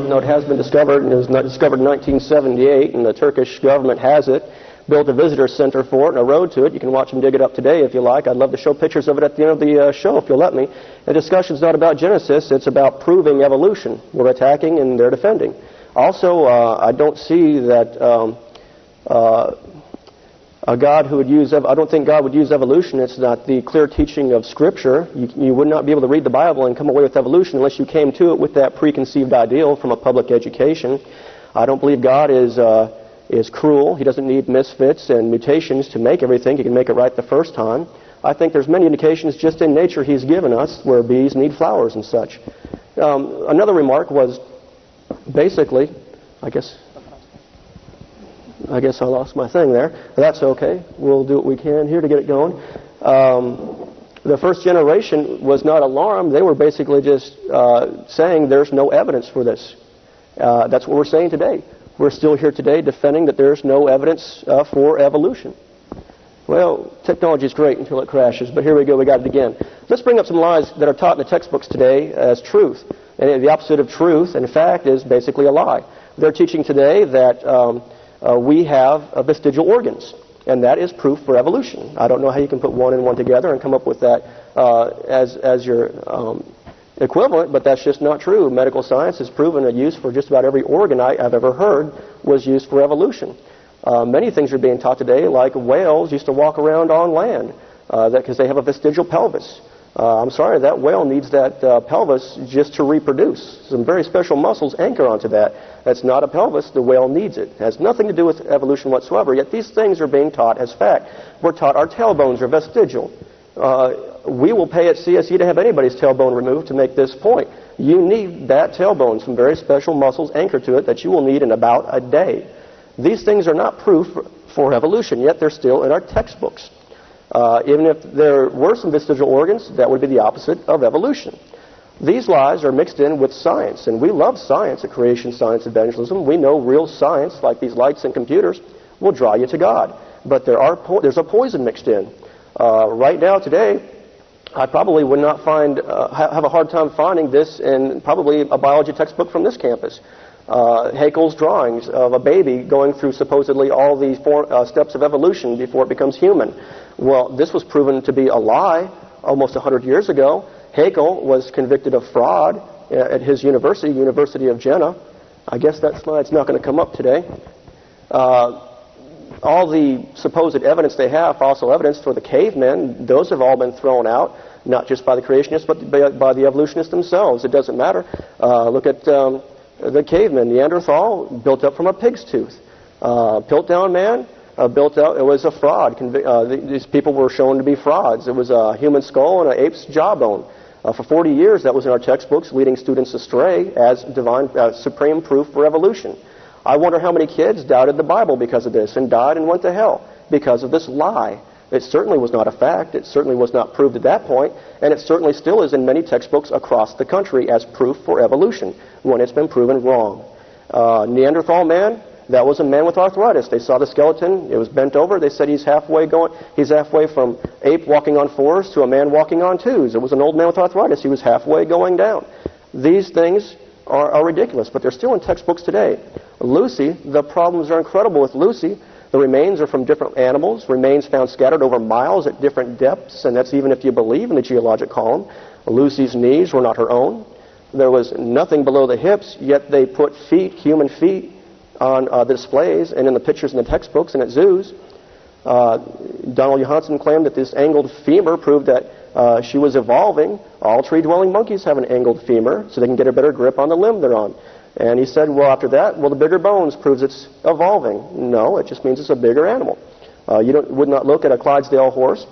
Know, it has been discovered, and it was discovered in 1978, and the Turkish government has it. Built a visitor center for it and a road to it. You can watch them dig it up today if you like. I'd love to show pictures of it at the end of the uh, show if you'll let me. The discussion's not about Genesis, it's about proving evolution. We're attacking and they're defending. Also, uh, I don't see that um, uh, a God who would use, I don't think God would use evolution. It's not the clear teaching of Scripture. You, you, would not be able to read the Bible and come away with evolution unless you came to it with that preconceived ideal from a public education. I don't believe God is, uh, is cruel. He doesn't need misfits and mutations to make everything. He can make it right the first time. I think there's many indications just in nature He's given us where bees need flowers and such. Um, another remark was basically, I guess I guess I lost my thing there. That's okay. We'll do what we can here to get it going. Um, the first generation was not alarmed. They were basically just uh, saying there's no evidence for this. Uh, that's what we're saying today. We're still here today defending that there's no evidence uh, for evolution. Well, technology is great until it crashes, but here we go, we got it again. Let's bring up some lies that are taught in the textbooks today as truth. And the opposite of truth, in fact, is basically a lie. They're teaching today that um, uh, we have uh, vestigial organs. And that is proof for evolution. I don't know how you can put one and one together and come up with that uh, as, as your um, equivalent, but that's just not true. Medical science has proven a use for just about every organ I, have ever heard was used for evolution. Uh, many things are being taught today, like whales used to walk around on land because uh, they have a vestigial pelvis. Uh, I'm sorry, that whale needs that uh, pelvis just to reproduce. Some very special muscles anchor onto that. That's not a pelvis. The whale needs it. It has nothing to do with evolution whatsoever. Yet these things are being taught as fact. We're taught our tailbones are vestigial. Uh, we will pay at CSE to have anybody's tailbone removed to make this point. You need that tailbone, some very special muscles anchored to it that you will need in about a day. These things are not proof for evolution, yet they're still in our textbooks. Uh, even if there were some vestigial organs, that would be the opposite of evolution. These lies are mixed in with science, and we love science at Creation Science Evangelism. We know real science, like these lights and computers, will draw you to God. But there are po- there's a poison mixed in. Uh, right now, today, I probably would not find uh, have a hard time finding this in probably a biology textbook from this campus uh, Haeckel's drawings of a baby going through supposedly all these four, uh, steps of evolution before it becomes human. Well, this was proven to be a lie almost 100 years ago. Haeckel was convicted of fraud at his university, University of Jena. I guess that slide's not going to come up today. Uh, all the supposed evidence they have, fossil evidence for the cavemen, those have all been thrown out, not just by the creationists, but by the evolutionists themselves. It doesn't matter. Uh, look at um, the caveman, Neanderthal, built up from a pig's tooth. Uh, Piltdown man, uh, built up, it was a fraud. Convi- uh, these people were shown to be frauds. It was a human skull and an ape's jawbone. Uh, for 40 years, that was in our textbooks, leading students astray as divine, uh, supreme proof for evolution. I wonder how many kids doubted the Bible because of this and died and went to hell because of this lie. It certainly was not a fact. It certainly was not proved at that point, and it certainly still is in many textbooks across the country as proof for evolution when it's been proven wrong. Uh, Neanderthal man, that was a man with arthritis. They saw the skeleton; it was bent over. They said he's halfway going. He's halfway from ape walking on fours to a man walking on twos. It was an old man with arthritis. He was halfway going down. These things are, are ridiculous, but they're still in textbooks today. Lucy, the problems are incredible with Lucy. The remains are from different animals, remains found scattered over miles at different depths, and that's even if you believe in the geologic column. Lucy's knees were not her own. There was nothing below the hips, yet they put feet, human feet, on uh, the displays and in the pictures in the textbooks and at zoos. Uh, Donald Johanson claimed that this angled femur proved that uh, she was evolving. All tree-dwelling monkeys have an angled femur, so they can get a better grip on the limb they're on. And he said, well, after that, well, the bigger bones proves it's evolving. No, it just means it's a bigger animal. Uh, you would not look at a Clydesdale horse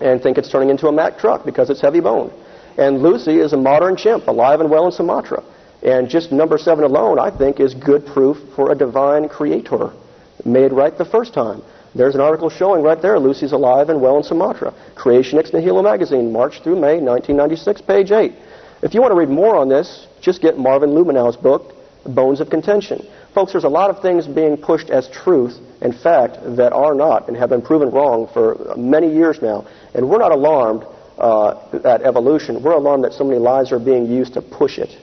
and think it's turning into a Mack truck because it's heavy boned. And Lucy is a modern chimp, alive and well in Sumatra. And just number seven alone, I think, is good proof for a divine creator made right the first time. There's an article showing right there Lucy's alive and well in Sumatra. Creation Ex Nihilo magazine, March through May 1996, page 8. If you want to read more on this, just get Marvin Lubenow's book, Bones of Contention. Folks, there's a lot of things being pushed as truth and fact that are not and have been proven wrong for many years now. And we're not alarmed uh, at evolution. We're alarmed that so many lies are being used to push it.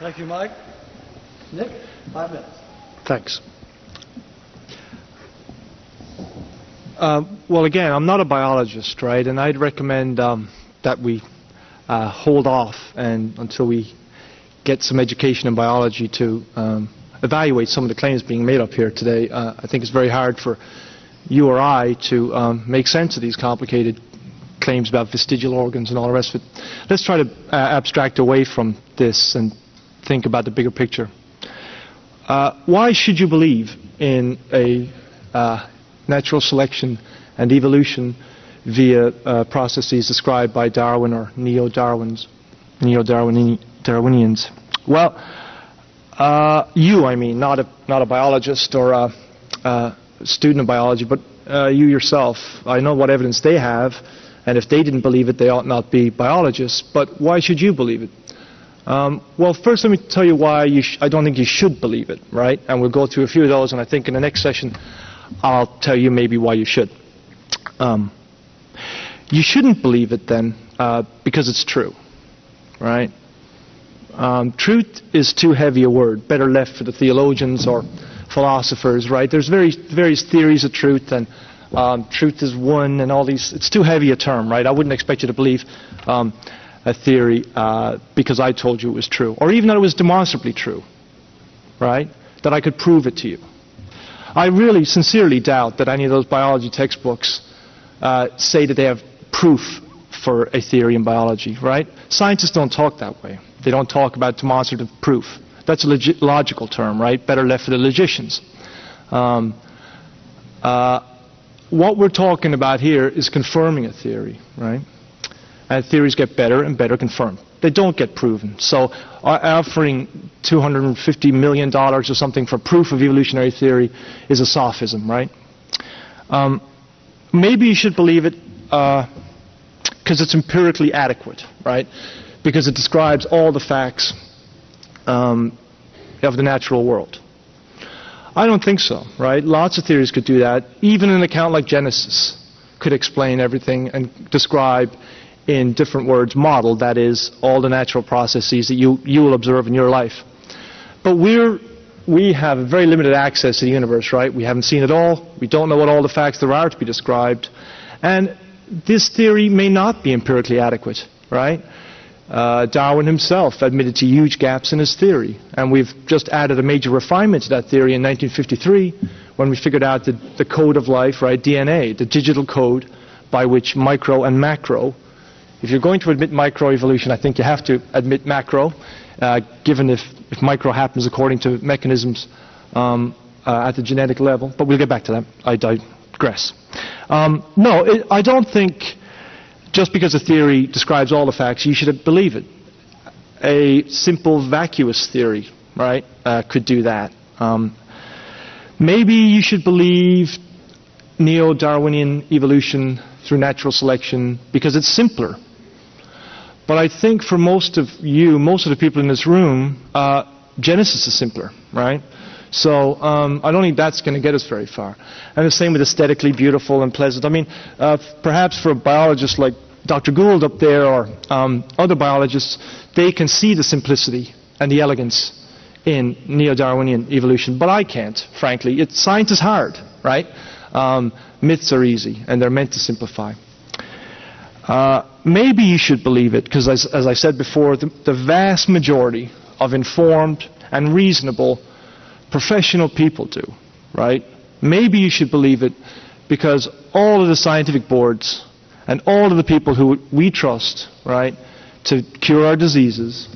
Thank you, Mike. Nick, five minutes. Thanks. Uh, well, again, I'm not a biologist, right? And I'd recommend um, that we uh, hold off and until we get some education in biology to um, evaluate some of the claims being made up here today. Uh, I think it's very hard for you or I to um, make sense of these complicated claims about vestigial organs and all the rest of it. Let's try to uh, abstract away from this and think about the bigger picture. Uh, why should you believe in a natural selection and evolution via uh, processes described by Darwin or neo-Darwinians. Well, uh, you, I mean, not a not a biologist or a, a student of biology, but uh, you yourself. I know what evidence they have, and if they didn't believe it, they ought not be biologists. But why should you believe it? Um, well, first, let me tell you why you I don't think you should believe it, right? And we'll go through a few of those, and I think in the next session I'll tell you maybe why you should. Um, you shouldn't believe it then uh, because it's true, right? Um, truth is too heavy a word, better left for the theologians or philosophers, right? There's various, various theories of truth, and um, truth is one, and all these. It's too heavy a term, right? I wouldn't expect you to believe um, a theory uh, because I told you it was true, or even that it was demonstrably true, right? that I could prove it to you. I really sincerely doubt that any of those biology textbooks uh, say that they have proof for a theory in biology, right? Scientists don't talk that way. They don't talk about demonstrative proof. That's a log- logical term, right? Better left for the logicians. Um, uh, what we're talking about here is confirming a theory, right? And theories get better and better confirmed. They don't get proven. So offering $250 million or something for proof of evolutionary theory is a sophism, right? Um, maybe you should believe it because uh, it's empirically adequate, right? Because it describes all the facts um, of the natural world. I don't think so, right? Lots of theories could do that. Even an account like Genesis could explain everything and describe in different words model, that is, all the natural processes that you, you will observe in your life. But we're, we have very limited access to the universe, right? We haven't seen it all. We don't know what all the facts there are to be described. And this theory may not be empirically adequate, right? Uh, Darwin himself admitted to huge gaps in his theory. And we've just added a major refinement to that theory in 1953 when we figured out the, the code of life, right? DNA, the digital code by which micro and macro if you're going to admit microevolution, I think you have to admit macro, uh, given if, if micro happens according to mechanisms um, uh, at the genetic level. But we'll get back to that. I digress. Um, no, it, I don't think just because a theory describes all the facts, you should believe it. A simple vacuous theory, right, uh, could do that. Um, maybe you should believe neo-Darwinian evolution through natural selection because it's simpler but I think for most of you, most of the people in this room, uh, Genesis is simpler, right? So um, I don't think that's going to get us very far. And the same with aesthetically beautiful and pleasant. I mean, uh, perhaps for a biologist like Dr. Gould up there or um, other biologists, they can see the simplicity and the elegance in neo-Darwinian evolution, but I can't, frankly. Science is hard, right? Um, myths are easy, and they're meant to simplify. Uh, maybe you should believe it, because as, as, I said before, the, the vast majority of informed and reasonable professional people do, right? Maybe you should believe it because all of the scientific boards and all of the people who we trust, right, to cure our diseases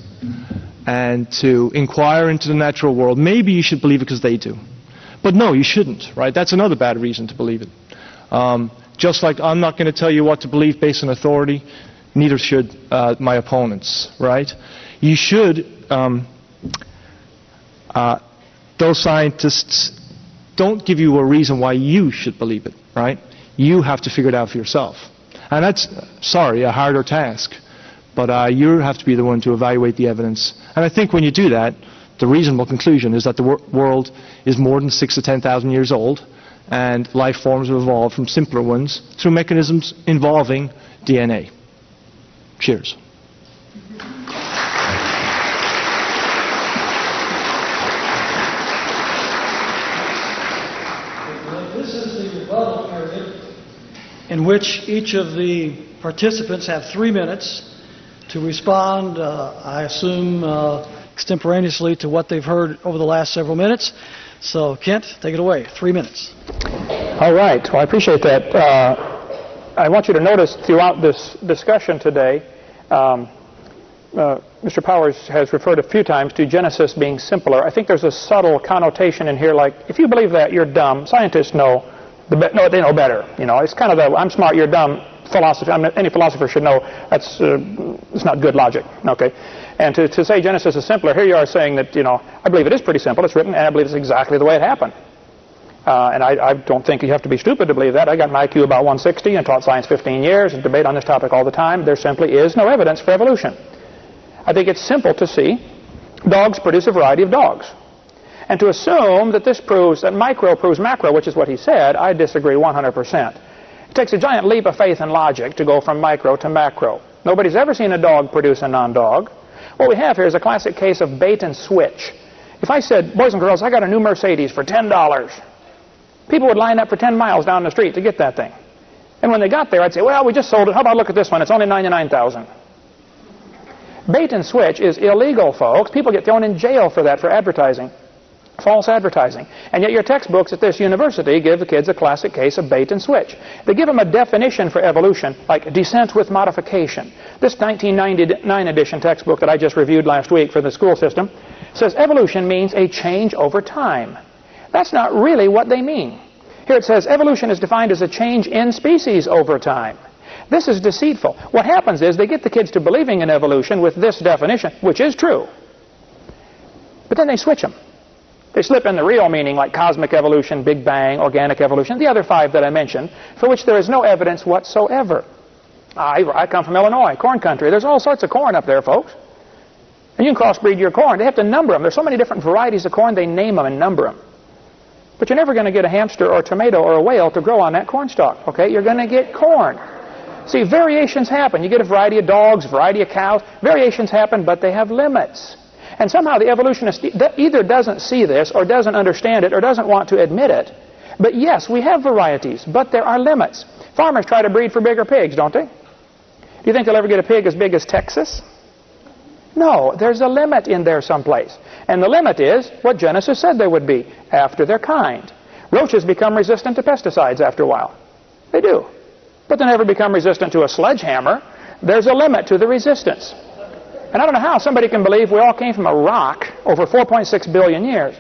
and to inquire into the natural world, maybe you should believe it because they do. But no, you shouldn't, right? That's another bad reason to believe it. Um, just like I'm not going to tell you what to believe based on authority, neither should uh, my opponents, right? You should, um, uh, those scientists don't give you a reason why you should believe it, right? You have to figure it out for yourself. And that's, sorry, a harder task. But uh, you have to be the one to evaluate the evidence. And I think when you do that, the reasonable conclusion is that the wor- world is more than six to 10,000 years old and life forms have evolved from simpler ones through mechanisms involving DNA. Cheers. In which each of the participants have three minutes to respond, uh, I assume, uh, extemporaneously to what they've heard over the last several minutes. So, Kent, take it away. Three minutes. All right. Well, I appreciate that. Uh, I want you to notice throughout this discussion today, um, uh, Mr. Powers has referred a few times to Genesis being simpler. I think there's a subtle connotation in here, like if you believe that, you're dumb. Scientists know, the be- they know better. You know, it's kind of the I'm smart, you're dumb philosophy. I mean, any philosopher should know that's uh, it's not good logic. Okay. And to, to say Genesis is simpler, here you are saying that, you know, I believe it is pretty simple. It's written, and I believe it's exactly the way it happened. Uh, and I, I, don't think you have to be stupid to believe that. I got an IQ about 160 and taught science 15 years and debate on this topic all the time. There simply is no evidence for evolution. I think it's simple to see dogs produce a variety of dogs. And to assume that this proves, that micro proves macro, which is what he said, I disagree 100%. It takes a giant leap of faith and logic to go from micro to macro. Nobody's ever seen a dog produce a non-dog. What we have here is a classic case of bait and switch. If I said, boys and girls, I got a new Mercedes for $10, people would line up for 10 miles down the street to get that thing. And when they got there, I'd say, well, we just sold it. How about look at this one? It's only 99000 Bait and switch is illegal, folks. People get thrown in jail for that, for advertising. False advertising. And yet your textbooks at this university give the kids a classic case of bait and switch. They give them a definition for evolution, like descent with modification. This 1999 edition textbook that I just reviewed last week for the school system says evolution means a change over time. That's not really what they mean. Here it says evolution is defined as a change in species over time. This is deceitful. What happens is they get the kids to believing in evolution with this definition, which is true. But then they switch them. They slip in the real meaning like cosmic evolution, Big Bang, organic evolution, the other five that I mentioned, for which there is no evidence whatsoever. I, I come from Illinois, corn country. There's all sorts of corn up there, folks. And you can crossbreed your corn. They have to number them. There's so many different varieties of corn, they name them and number them. But you're never going to get a hamster or a tomato or a whale to grow on that corn stalk, okay? You're going to get corn. See, variations happen. You get a variety of dogs, variety of cows. Variations happen, but they have limits. And somehow the evolutionist either doesn't see this or doesn't understand it or doesn't want to admit it. But yes, we have varieties, but there are limits. Farmers try to breed for bigger pigs, don't they? Do you think they'll ever get a pig as big as Texas? No, there's a limit in there someplace. And the limit is what Genesis said there would be, after their kind. Roaches become resistant to pesticides after a while. They do. But they never become resistant to a sledgehammer. There's a limit to the resistance. And I don't know how somebody can believe we all came from a rock over 4.6 billion years.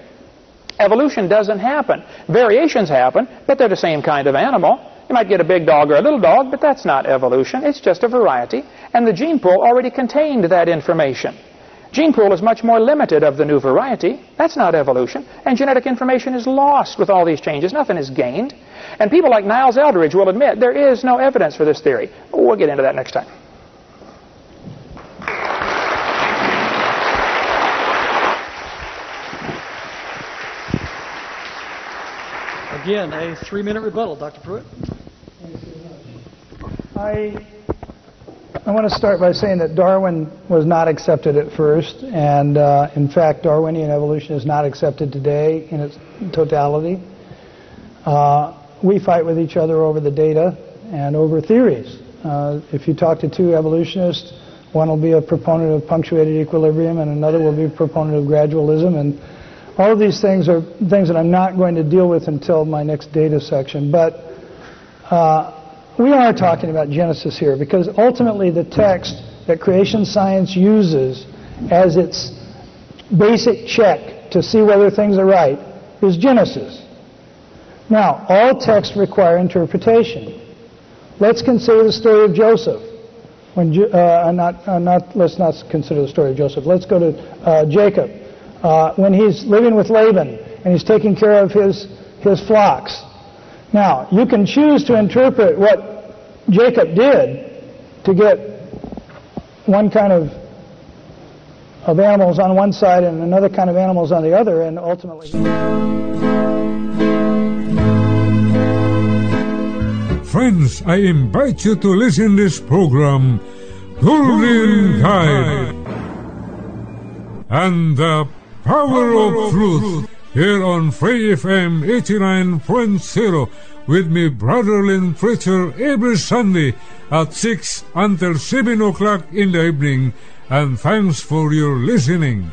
Evolution doesn't happen. Variations happen, but they're the same kind of animal. You might get a big dog or a little dog, but that's not evolution. It's just a variety. And the gene pool already contained that information. Gene pool is much more limited of the new variety. That's not evolution. And genetic information is lost with all these changes. Nothing is gained. And people like Niles Eldredge will admit there is no evidence for this theory. We'll get into that next time. Again, a three-minute rebuttal, Dr. Prewitt. I, I want to start by saying that Darwin was not accepted at first, and uh, in fact, Darwinian evolution is not accepted today in its totality. Uh, we fight with each other over the data and over theories. Uh, if you talk to two evolutionists, one will be a proponent of punctuated equilibrium, and another will be a proponent of gradualism, and all of these things are things that I'm not going to deal with until my next data section. But uh, we are talking about Genesis here because ultimately the text that creation science uses as its basic check to see whether things are right is Genesis. Now, all texts require interpretation. Let's consider the story of Joseph. When uh, not, uh, not, let's not consider the story of Joseph. Let's go to uh, Jacob uh, when he's living with Laban and he's taking care of his, his flocks. Now, you can choose to interpret what Jacob did to get one kind of of animals on one side and another kind of animals on the other, and ultimately. Friends, I invite you to listen this program, Golden Guide, and the Power of Truth here on Free FM 89.0 with me, Brother Lynn Preacher, every Sunday at 6 until 7 o'clock in the evening. And thanks for your listening.